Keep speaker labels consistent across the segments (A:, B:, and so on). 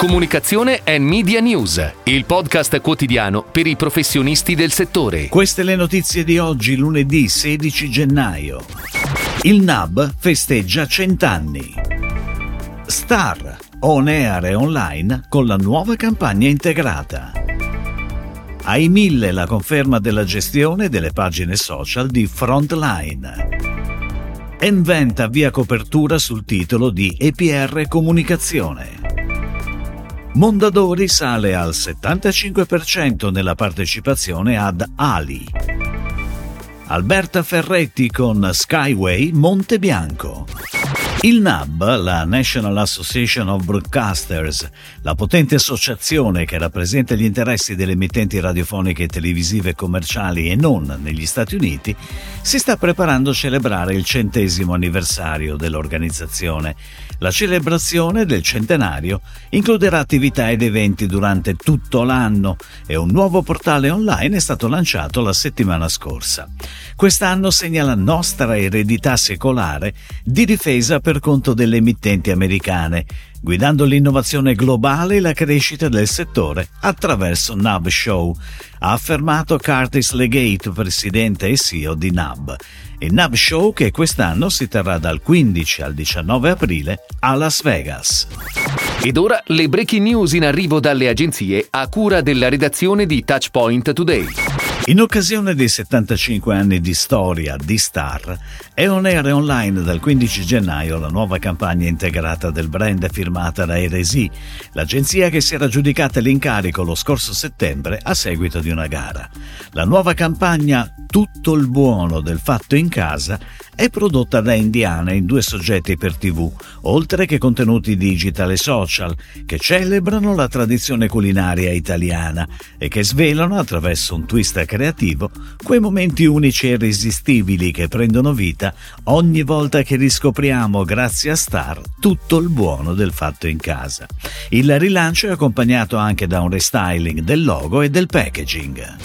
A: Comunicazione e Media News, il podcast quotidiano per i professionisti del settore.
B: Queste le notizie di oggi, lunedì 16 gennaio. Il NAB festeggia cent'anni. Star, on air e online con la nuova campagna integrata. Ai mille la conferma della gestione delle pagine social di Frontline. Envent avvia copertura sul titolo di EPR Comunicazione. Mondadori sale al 75% nella partecipazione ad Ali. Alberta Ferretti con Skyway Monte Bianco. Il NAB, la National Association of Broadcasters, la potente associazione che rappresenta gli interessi delle emittenti radiofoniche, televisive commerciali e non negli Stati Uniti, si sta preparando a celebrare il centesimo anniversario dell'organizzazione. La celebrazione del centenario includerà attività ed eventi durante tutto l'anno e un nuovo portale online è stato lanciato la settimana scorsa. Quest'anno segna la nostra eredità secolare di difesa per conto delle emittenti americane, guidando l'innovazione globale e la crescita del settore attraverso NAB Show, ha affermato Curtis Legate, presidente e CEO di NAB. Il NAB Show che quest'anno si terrà dal 15 al 19 aprile a Las Vegas.
A: Ed ora le breaking news in arrivo dalle agenzie a cura della redazione di Touchpoint Today.
B: In occasione dei 75 anni di storia di Star, è on air online dal 15 gennaio la nuova campagna integrata del brand firmata da Eresi, l'agenzia che si era aggiudicata l'incarico lo scorso settembre a seguito di una gara. La nuova campagna Tutto il buono del fatto in casa è prodotta da Indiana in due soggetti per TV, oltre che contenuti digital e social, che celebrano la tradizione culinaria italiana e che svelano attraverso un twist creativo quei momenti unici e irresistibili che prendono vita ogni volta che riscopriamo, grazie a Star, tutto il buono del fatto in casa. Il rilancio è accompagnato anche da un restyling del logo e del packaging.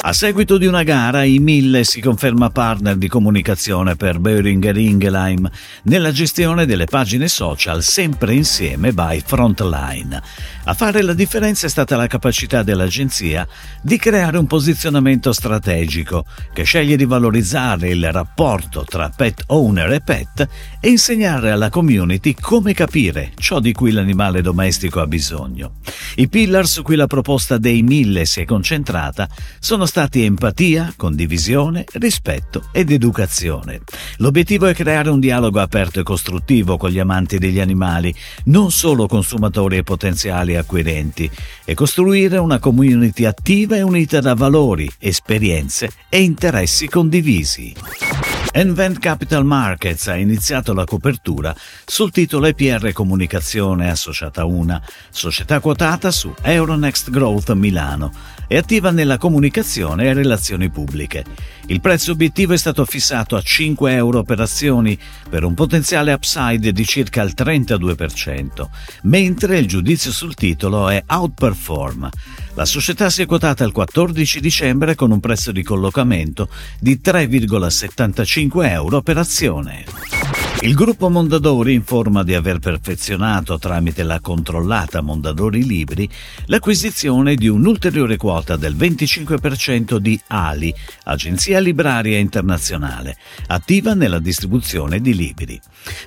B: A seguito di una gara, i Mille si conferma partner di comunicazione per Boehringer Ingelheim nella gestione delle pagine social sempre insieme by Frontline. A fare la differenza è stata la capacità dell'agenzia di creare un posizionamento strategico che sceglie di valorizzare il rapporto tra pet owner e pet e insegnare alla community come capire ciò di cui l'animale domestico ha bisogno. I pillar su cui la proposta dei Mille si è concentrata sono stati empatia, condivisione, rispetto ed educazione. L'obiettivo è creare un dialogo aperto e costruttivo con gli amanti degli animali, non solo consumatori e potenziali acquirenti, e costruire una community attiva e unita da valori, esperienze e interessi condivisi. Envent Capital Markets ha iniziato la copertura sul titolo EPR Comunicazione Associata Una, società quotata su Euronext Growth Milano e attiva nella comunicazione e relazioni pubbliche. Il prezzo obiettivo è stato fissato a 5 euro per azioni per un potenziale upside di circa il 32%, mentre il giudizio sul titolo è outperform. La società si è quotata il 14 dicembre con un prezzo di collocamento di 3,75 euro per azione. Il gruppo Mondadori informa di aver perfezionato tramite la controllata Mondadori Libri l'acquisizione di un'ulteriore quota del 25% di Ali, agenzia libraria internazionale, attiva nella distribuzione di libri.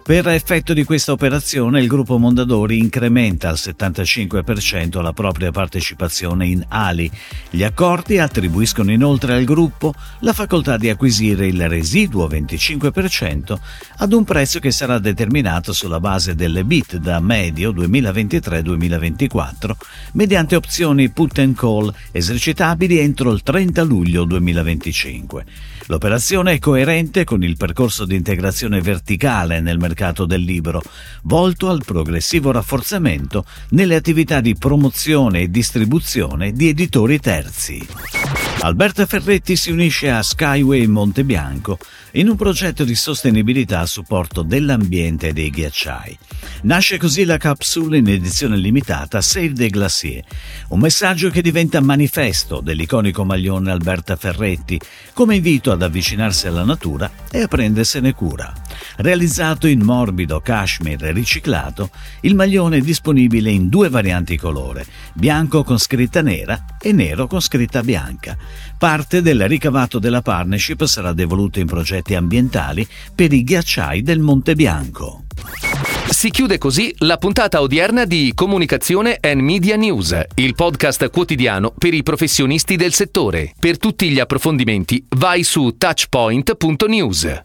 B: Per effetto di questa operazione il gruppo Mondadori incrementa al 75% la propria partecipazione in Ali. Gli accordi attribuiscono inoltre al gruppo la facoltà di acquisire il residuo 25% ad un prezzo prezzo che sarà determinato sulla base delle bit da medio 2023-2024 mediante opzioni put and call esercitabili entro il 30 luglio 2025. L'operazione è coerente con il percorso di integrazione verticale nel mercato del libro, volto al progressivo rafforzamento nelle attività di promozione e distribuzione di editori terzi. Alberta Ferretti si unisce a Skyway Montebianco in un progetto di sostenibilità a supporto dell'ambiente e dei ghiacciai. Nasce così la capsula in edizione limitata Save the Glacier, un messaggio che diventa manifesto dell'iconico maglione Alberta Ferretti, come invito ad avvicinarsi alla natura e a prendersene cura. Realizzato in morbido cashmere riciclato, il maglione è disponibile in due varianti colore, bianco con scritta nera e nero con scritta bianca. Parte del ricavato della partnership sarà devoluto in progetti ambientali per i ghiacciai del Monte Bianco.
A: Si chiude così la puntata odierna di Comunicazione and Media News, il podcast quotidiano per i professionisti del settore. Per tutti gli approfondimenti vai su touchpoint.news.